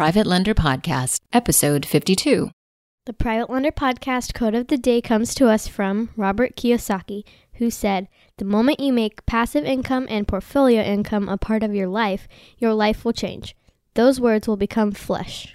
Private Lender Podcast, episode 52. The Private Lender Podcast quote of the day comes to us from Robert Kiyosaki, who said, The moment you make passive income and portfolio income a part of your life, your life will change. Those words will become flesh.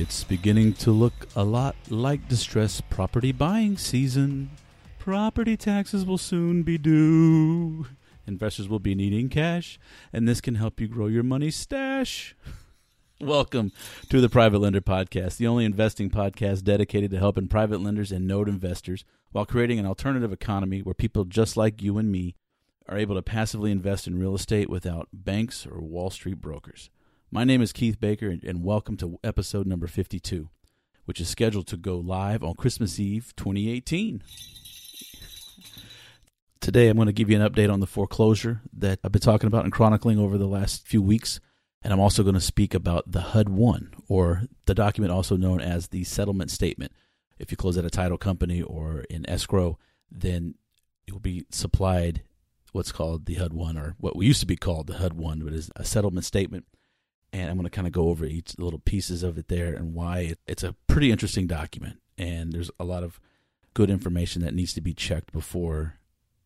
It's beginning to look a lot like distressed property buying season. Property taxes will soon be due. Investors will be needing cash, and this can help you grow your money stash. Welcome to the Private Lender Podcast, the only investing podcast dedicated to helping private lenders and note investors while creating an alternative economy where people just like you and me are able to passively invest in real estate without banks or Wall Street brokers. My name is Keith Baker, and welcome to episode number 52, which is scheduled to go live on Christmas Eve 2018. Today, I'm going to give you an update on the foreclosure that I've been talking about and chronicling over the last few weeks. And I'm also going to speak about the HUD 1, or the document also known as the settlement statement. If you close at a title company or in escrow, then it will be supplied what's called the HUD 1, or what we used to be called the HUD 1, but is a settlement statement and I'm going to kind of go over each little pieces of it there and why it's a pretty interesting document. And there's a lot of good information that needs to be checked before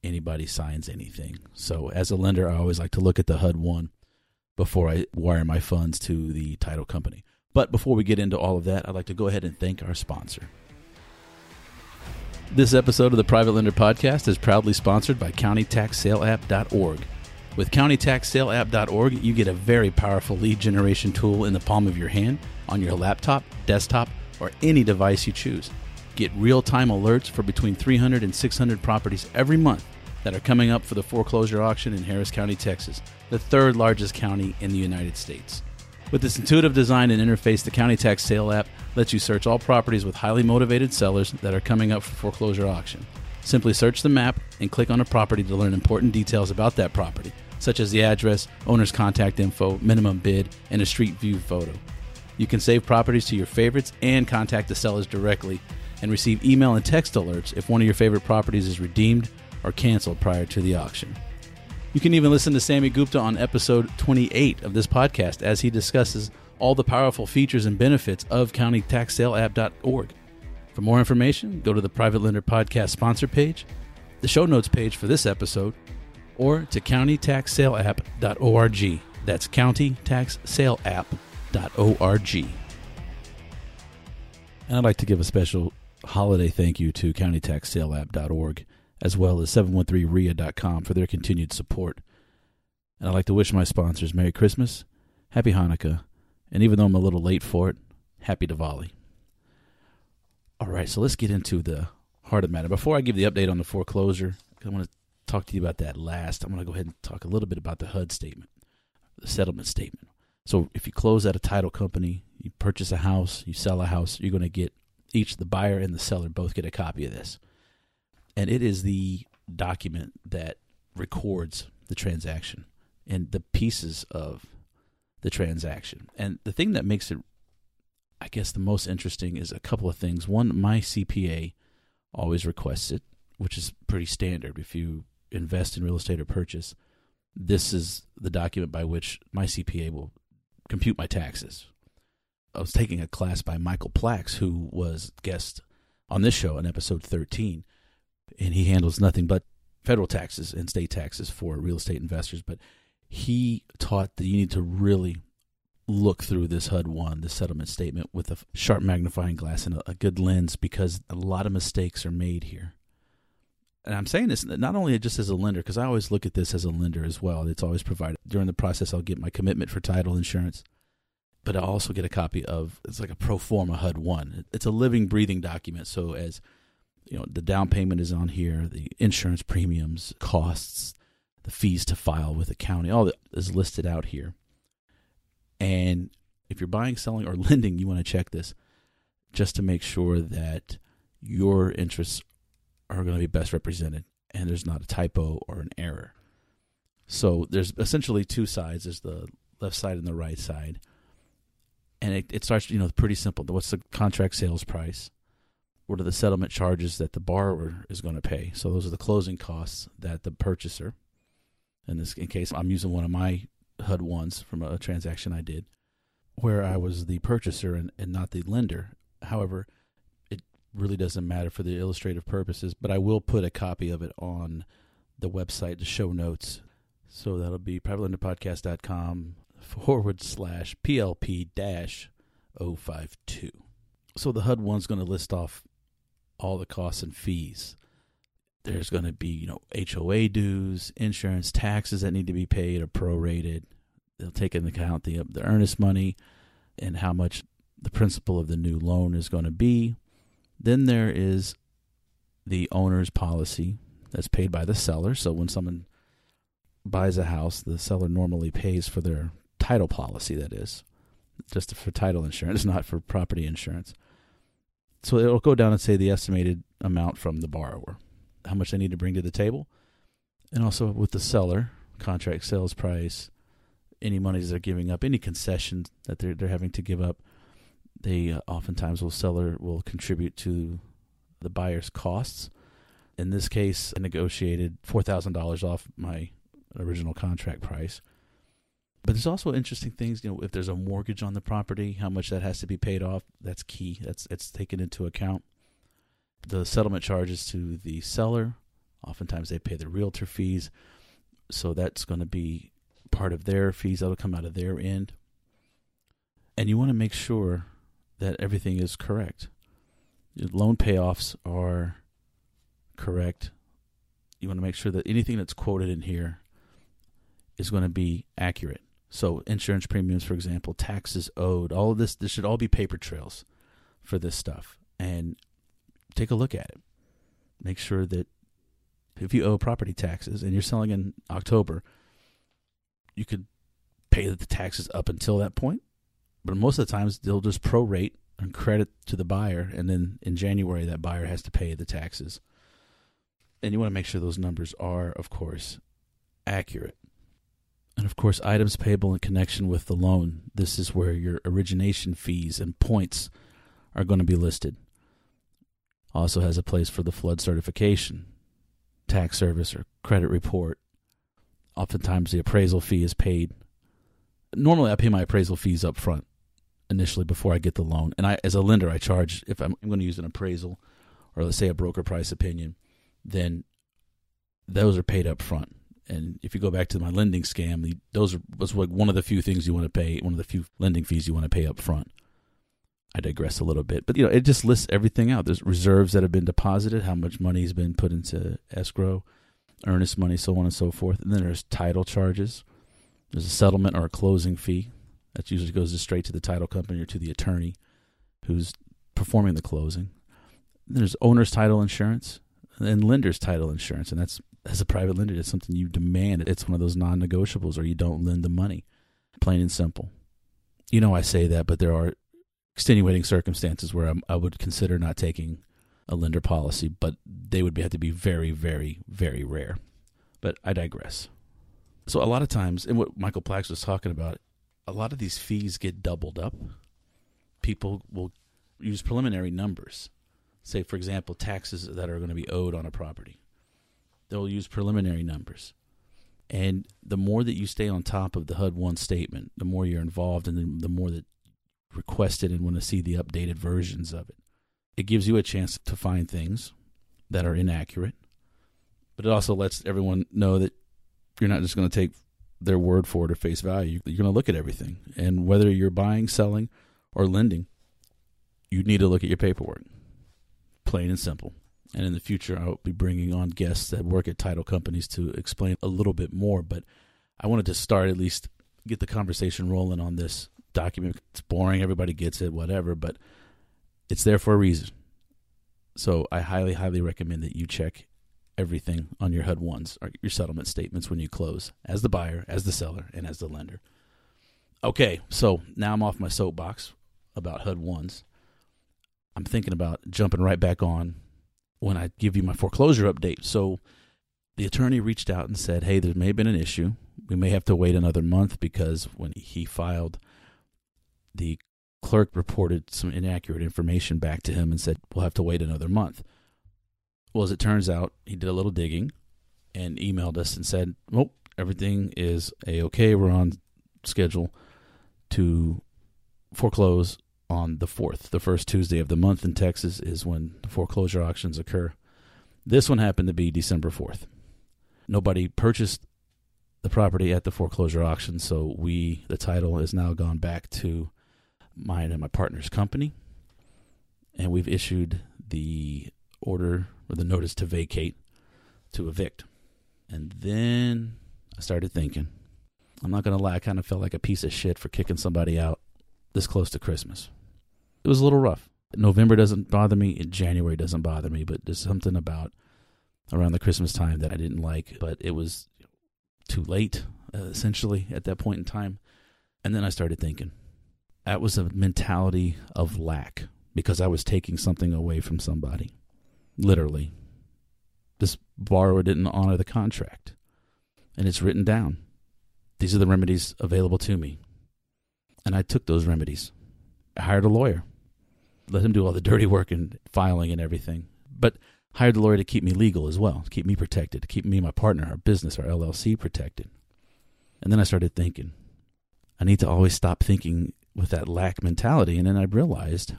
anybody signs anything. So, as a lender, I always like to look at the HUD one before I wire my funds to the title company. But before we get into all of that, I'd like to go ahead and thank our sponsor. This episode of the Private Lender Podcast is proudly sponsored by CountyTaxSaleApp.org. With countytaxsaleapp.org, you get a very powerful lead generation tool in the palm of your hand, on your laptop, desktop, or any device you choose. Get real time alerts for between 300 and 600 properties every month that are coming up for the foreclosure auction in Harris County, Texas, the third largest county in the United States. With this intuitive design and interface, the County Tax Sale app lets you search all properties with highly motivated sellers that are coming up for foreclosure auction. Simply search the map and click on a property to learn important details about that property such as the address, owner's contact info, minimum bid, and a street view photo. You can save properties to your favorites and contact the sellers directly and receive email and text alerts if one of your favorite properties is redeemed or canceled prior to the auction. You can even listen to Sammy Gupta on episode 28 of this podcast as he discusses all the powerful features and benefits of countytaxsaleapp.org. For more information, go to the Private Lender Podcast sponsor page, the show notes page for this episode, or to countytaxsaleapp.org. That's countytaxsaleapp.org. And I'd like to give a special holiday thank you to countytaxsaleapp.org as well as 713ria.com for their continued support. And I'd like to wish my sponsors Merry Christmas, Happy Hanukkah, and even though I'm a little late for it, Happy Diwali. All right, so let's get into the heart of the matter. Before I give the update on the foreclosure, I want to talk to you about that last. I'm going to go ahead and talk a little bit about the HUD statement, the settlement statement. So if you close at a title company, you purchase a house, you sell a house, you're going to get each the buyer and the seller both get a copy of this. And it is the document that records the transaction and the pieces of the transaction. And the thing that makes it I guess the most interesting is a couple of things. One, my CPA always requests it, which is pretty standard. If you invest in real estate or purchase, this is the document by which my CPA will compute my taxes. I was taking a class by Michael Plaks, who was guest on this show in episode 13, and he handles nothing but federal taxes and state taxes for real estate investors. But he taught that you need to really look through this HUD one, the settlement statement, with a sharp magnifying glass and a good lens because a lot of mistakes are made here and I'm saying this not only just as a lender, because I always look at this as a lender as well. It's always provided during the process. I'll get my commitment for title insurance, but I also get a copy of it's like a pro forma HUD one. It's a living, breathing document. So as you know, the down payment is on here, the insurance premiums, costs, the fees to file with the county. All that is listed out here. And if you're buying, selling, or lending, you want to check this just to make sure that your interests are going to be best represented and there's not a typo or an error. So there's essentially two sides. There's the left side and the right side. And it, it starts, you know, pretty simple. What's the contract sales price? What are the settlement charges that the borrower is going to pay? So those are the closing costs that the purchaser, in this in case I'm using one of my HUD ones from a transaction I did, where I was the purchaser and, and not the lender. However, it really doesn't matter for the illustrative purposes, but I will put a copy of it on the website, the show notes. So that'll be privatelenderpodcast.com forward slash PLP dash 052. So the HUD one's going to list off all the costs and fees. There's going to be, you know, HOA dues, insurance, taxes that need to be paid or prorated. They'll take into account the the earnest money and how much the principal of the new loan is going to be. Then there is the owner's policy that's paid by the seller. So when someone buys a house, the seller normally pays for their title policy, that is, just for title insurance, not for property insurance. So it'll go down and say the estimated amount from the borrower, how much they need to bring to the table, and also with the seller, contract sales price, any monies they're giving up, any concessions that they're they're having to give up. They uh, oftentimes will seller will contribute to the buyer's costs. In this case, I negotiated four thousand dollars off my original contract price. But there's also interesting things, you know, if there's a mortgage on the property, how much that has to be paid off, that's key. That's it's taken into account. The settlement charges to the seller, oftentimes they pay the realtor fees, so that's going to be part of their fees that'll come out of their end. And you want to make sure that everything is correct. Your loan payoffs are correct. You want to make sure that anything that's quoted in here is going to be accurate. So insurance premiums, for example, taxes owed, all of this, this should all be paper trails for this stuff. And take a look at it. Make sure that if you owe property taxes and you're selling in October, you could pay the taxes up until that point. But most of the times they'll just prorate and credit to the buyer, and then in January that buyer has to pay the taxes. And you want to make sure those numbers are, of course, accurate. And of course, items payable in connection with the loan. This is where your origination fees and points are going to be listed. Also has a place for the flood certification, tax service, or credit report. Oftentimes, the appraisal fee is paid. Normally, I pay my appraisal fees up front initially before I get the loan. And I, as a lender, I charge if I'm, I'm going to use an appraisal or let's say a broker price opinion, then those are paid up front and if you go back to my lending scam, the, those are, was like one of the few things you want to pay, one of the few lending fees you want to pay up front. I digress a little bit, but you know, it just lists everything out. There's reserves that have been deposited, how much money has been put into escrow, earnest money, so on and so forth. And then there's title charges. There's a settlement or a closing fee that usually goes straight to the title company or to the attorney who's performing the closing. There's owner's title insurance and lender's title insurance, and that's as a private lender, it's something you demand. It's one of those non negotiables, or you don't lend the money. Plain and simple. You know, I say that, but there are extenuating circumstances where I'm, i would consider not taking a lender policy, but they would have to be very, very, very rare. But I digress. So, a lot of times, and what Michael Plaks was talking about, a lot of these fees get doubled up. People will use preliminary numbers. Say, for example, taxes that are going to be owed on a property they'll use preliminary numbers. And the more that you stay on top of the HUD 1 statement, the more you're involved and the more that requested and want to see the updated versions of it. It gives you a chance to find things that are inaccurate, but it also lets everyone know that you're not just going to take their word for it or face value. You're going to look at everything. And whether you're buying, selling, or lending, you need to look at your paperwork. Plain and simple. And in the future, I'll be bringing on guests that work at title companies to explain a little bit more. But I wanted to start at least get the conversation rolling on this document. It's boring, everybody gets it, whatever, but it's there for a reason. So I highly, highly recommend that you check everything on your HUD ones, or your settlement statements when you close, as the buyer, as the seller, and as the lender. Okay, so now I'm off my soapbox about HUD ones. I'm thinking about jumping right back on when I give you my foreclosure update. So the attorney reached out and said, Hey, there may have been an issue. We may have to wait another month because when he filed, the clerk reported some inaccurate information back to him and said, We'll have to wait another month. Well, as it turns out, he did a little digging and emailed us and said, Well, everything is a okay. We're on schedule to foreclose on the 4th. The first Tuesday of the month in Texas is when the foreclosure auctions occur. This one happened to be December 4th. Nobody purchased the property at the foreclosure auction, so we, the title, has now gone back to mine and my partner's company. And we've issued the order or the notice to vacate to evict. And then I started thinking, I'm not going to lie, I kind of felt like a piece of shit for kicking somebody out this close to Christmas. It was a little rough. November doesn't bother me, January doesn't bother me, but there's something about around the Christmas time that I didn't like, but it was too late, uh, essentially, at that point in time. And then I started thinking that was a mentality of lack because I was taking something away from somebody. Literally. This borrower didn't honor the contract. And it's written down. These are the remedies available to me. And I took those remedies. I hired a lawyer, let him do all the dirty work and filing and everything. But hired the lawyer to keep me legal as well, to keep me protected, to keep me and my partner, our business, our LLC protected. And then I started thinking, I need to always stop thinking with that lack mentality. And then I realized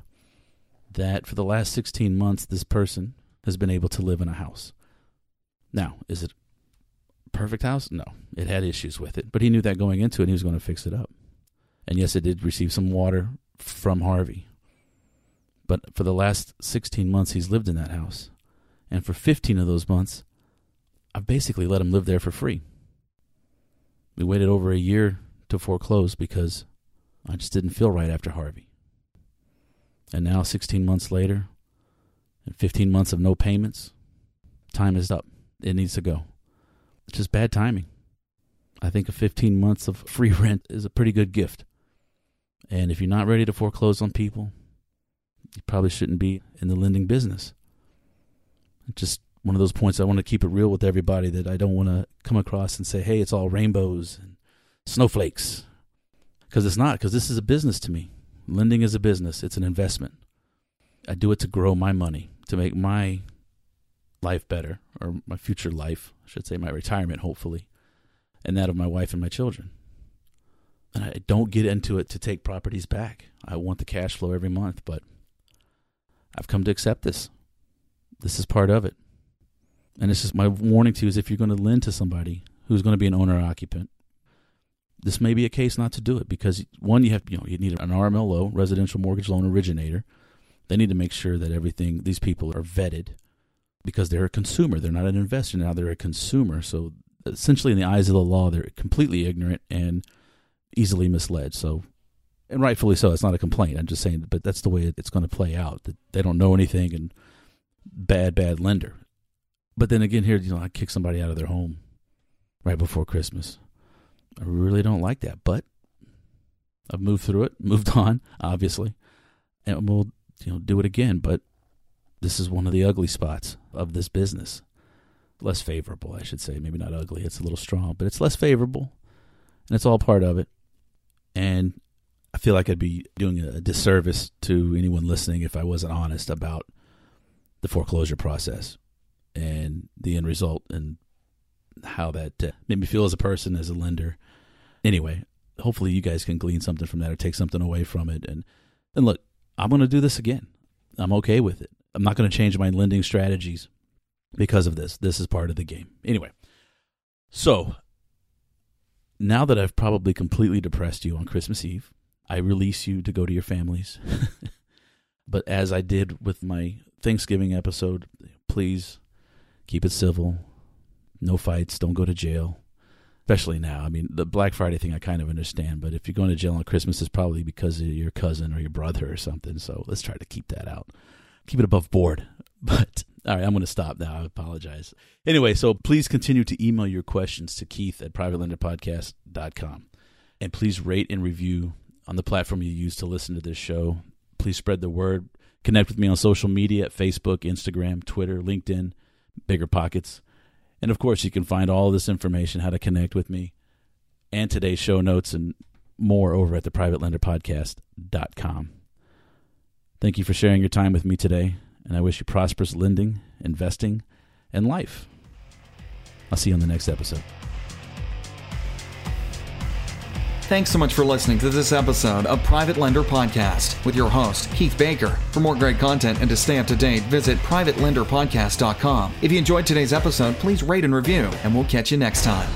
that for the last 16 months, this person has been able to live in a house. Now, is it perfect house? No, it had issues with it, but he knew that going into it, he was going to fix it up. And yes, it did receive some water from Harvey. But for the last 16 months, he's lived in that house. And for 15 of those months, I've basically let him live there for free. We waited over a year to foreclose because I just didn't feel right after Harvey. And now, 16 months later, and 15 months of no payments, time is up. It needs to go. It's just bad timing. I think a 15 months of free rent is a pretty good gift. And if you're not ready to foreclose on people, you probably shouldn't be in the lending business. Just one of those points I want to keep it real with everybody that I don't want to come across and say, hey, it's all rainbows and snowflakes. Because it's not, because this is a business to me. Lending is a business, it's an investment. I do it to grow my money, to make my life better, or my future life, I should say, my retirement, hopefully, and that of my wife and my children. And I don't get into it to take properties back. I want the cash flow every month, but I've come to accept this. This is part of it. And this is my warning to you is if you're going to lend to somebody who's going to be an owner occupant, this may be a case not to do it because one, you have you know you need an RMLO, residential mortgage loan originator. They need to make sure that everything these people are vetted because they're a consumer. They're not an investor now. They're a consumer. So essentially, in the eyes of the law, they're completely ignorant and easily misled. So, and rightfully so. It's not a complaint. I'm just saying, but that's the way it's going to play out. That they don't know anything and bad, bad lender. But then again, here, you know, I kick somebody out of their home right before Christmas. I really don't like that, but I've moved through it, moved on, obviously, and we'll you know do it again. But this is one of the ugly spots of this business. Less favorable, I should say. Maybe not ugly. It's a little strong, but it's less favorable, and it's all part of it. And I feel like I'd be doing a disservice to anyone listening if I wasn't honest about the foreclosure process and the end result and how that uh, made me feel as a person, as a lender. Anyway, hopefully you guys can glean something from that or take something away from it. And and look, I'm going to do this again. I'm okay with it. I'm not going to change my lending strategies because of this. This is part of the game. Anyway, so now that I've probably completely depressed you on Christmas Eve, I release you to go to your families. but as I did with my Thanksgiving episode, please keep it civil. No fights. Don't go to jail. Especially now. I mean, the Black Friday thing I kind of understand, but if you're going to jail on Christmas, it's probably because of your cousin or your brother or something. So let's try to keep that out. Keep it above board. But All right, I'm going to stop now. I apologize. Anyway, so please continue to email your questions to Keith at privatelenderpodcast.com. And please rate and review on the platform you use to listen to this show. Please spread the word. Connect with me on social media at Facebook, Instagram, Twitter, LinkedIn, Bigger Pockets. And of course, you can find all this information, how to connect with me, and today's show notes and more over at the privatelenderpodcast.com. Thank you for sharing your time with me today, and I wish you prosperous lending, investing, and life. I'll see you on the next episode. Thanks so much for listening to this episode of Private Lender Podcast with your host, Keith Baker. For more great content and to stay up to date, visit privatelenderpodcast.com. If you enjoyed today's episode, please rate and review, and we'll catch you next time.